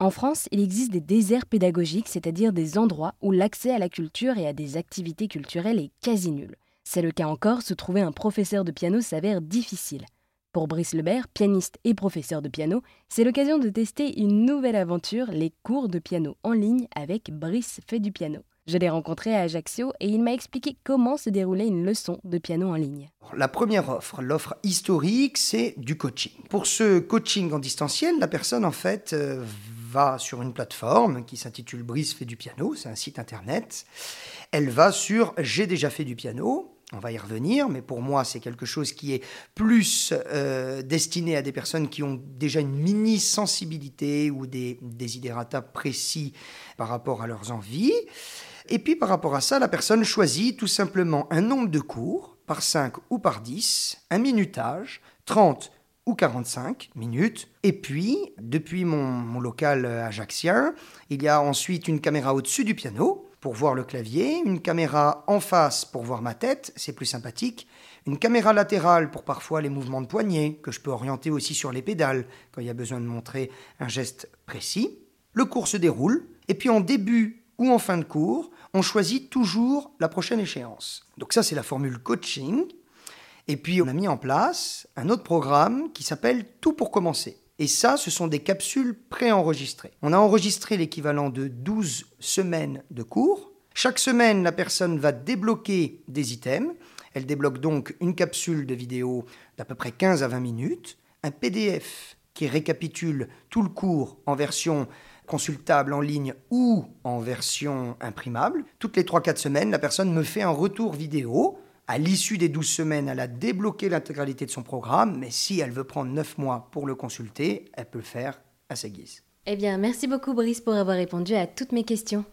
En France, il existe des déserts pédagogiques, c'est-à-dire des endroits où l'accès à la culture et à des activités culturelles est quasi nul. C'est le cas encore, se trouver un professeur de piano s'avère difficile. Pour Brice Lebert, pianiste et professeur de piano, c'est l'occasion de tester une nouvelle aventure, les cours de piano en ligne avec Brice fait du piano. Je l'ai rencontré à Ajaccio et il m'a expliqué comment se déroulait une leçon de piano en ligne. La première offre, l'offre historique, c'est du coaching. Pour ce coaching en distanciel, la personne en fait euh, va sur une plateforme qui s'intitule Brice fait du piano, c'est un site internet. Elle va sur J'ai déjà fait du piano, on va y revenir, mais pour moi, c'est quelque chose qui est plus euh, destiné à des personnes qui ont déjà une mini sensibilité ou des desiderata précis par rapport à leurs envies. Et puis par rapport à ça, la personne choisit tout simplement un nombre de cours, par 5 ou par 10, un minutage, 30 ou 45 minutes. Et puis, depuis mon, local ajaxien, il y a ensuite une caméra au-dessus du piano pour voir le clavier, une caméra en face pour voir ma tête, c'est plus sympathique, une caméra latérale pour parfois les mouvements de poignet, que je peux orienter aussi sur les pédales quand il y a besoin de montrer un geste précis. Le cours se déroule, et puis en début ou en fin de cours, on choisit toujours la prochaine échéance. Donc ça, c'est la formule coaching. Et puis on a mis en place un autre programme qui s'appelle Tout pour commencer. Et ça, ce sont des capsules préenregistrées. On a enregistré l'équivalent de 12 semaines de cours. Chaque semaine, la personne va débloquer des items. Elle débloque donc une capsule de vidéo d'à peu près 15 à 20 minutes, un PDF qui récapitule tout le cours en version consultable en ligne ou en version imprimable. Toutes les 3-4 semaines, la personne me fait un retour vidéo à l'issue des 12 semaines, elle a débloqué l'intégralité de son programme, mais si elle veut prendre 9 mois pour le consulter, elle peut le faire à sa guise. Eh bien, merci beaucoup Brice pour avoir répondu à toutes mes questions.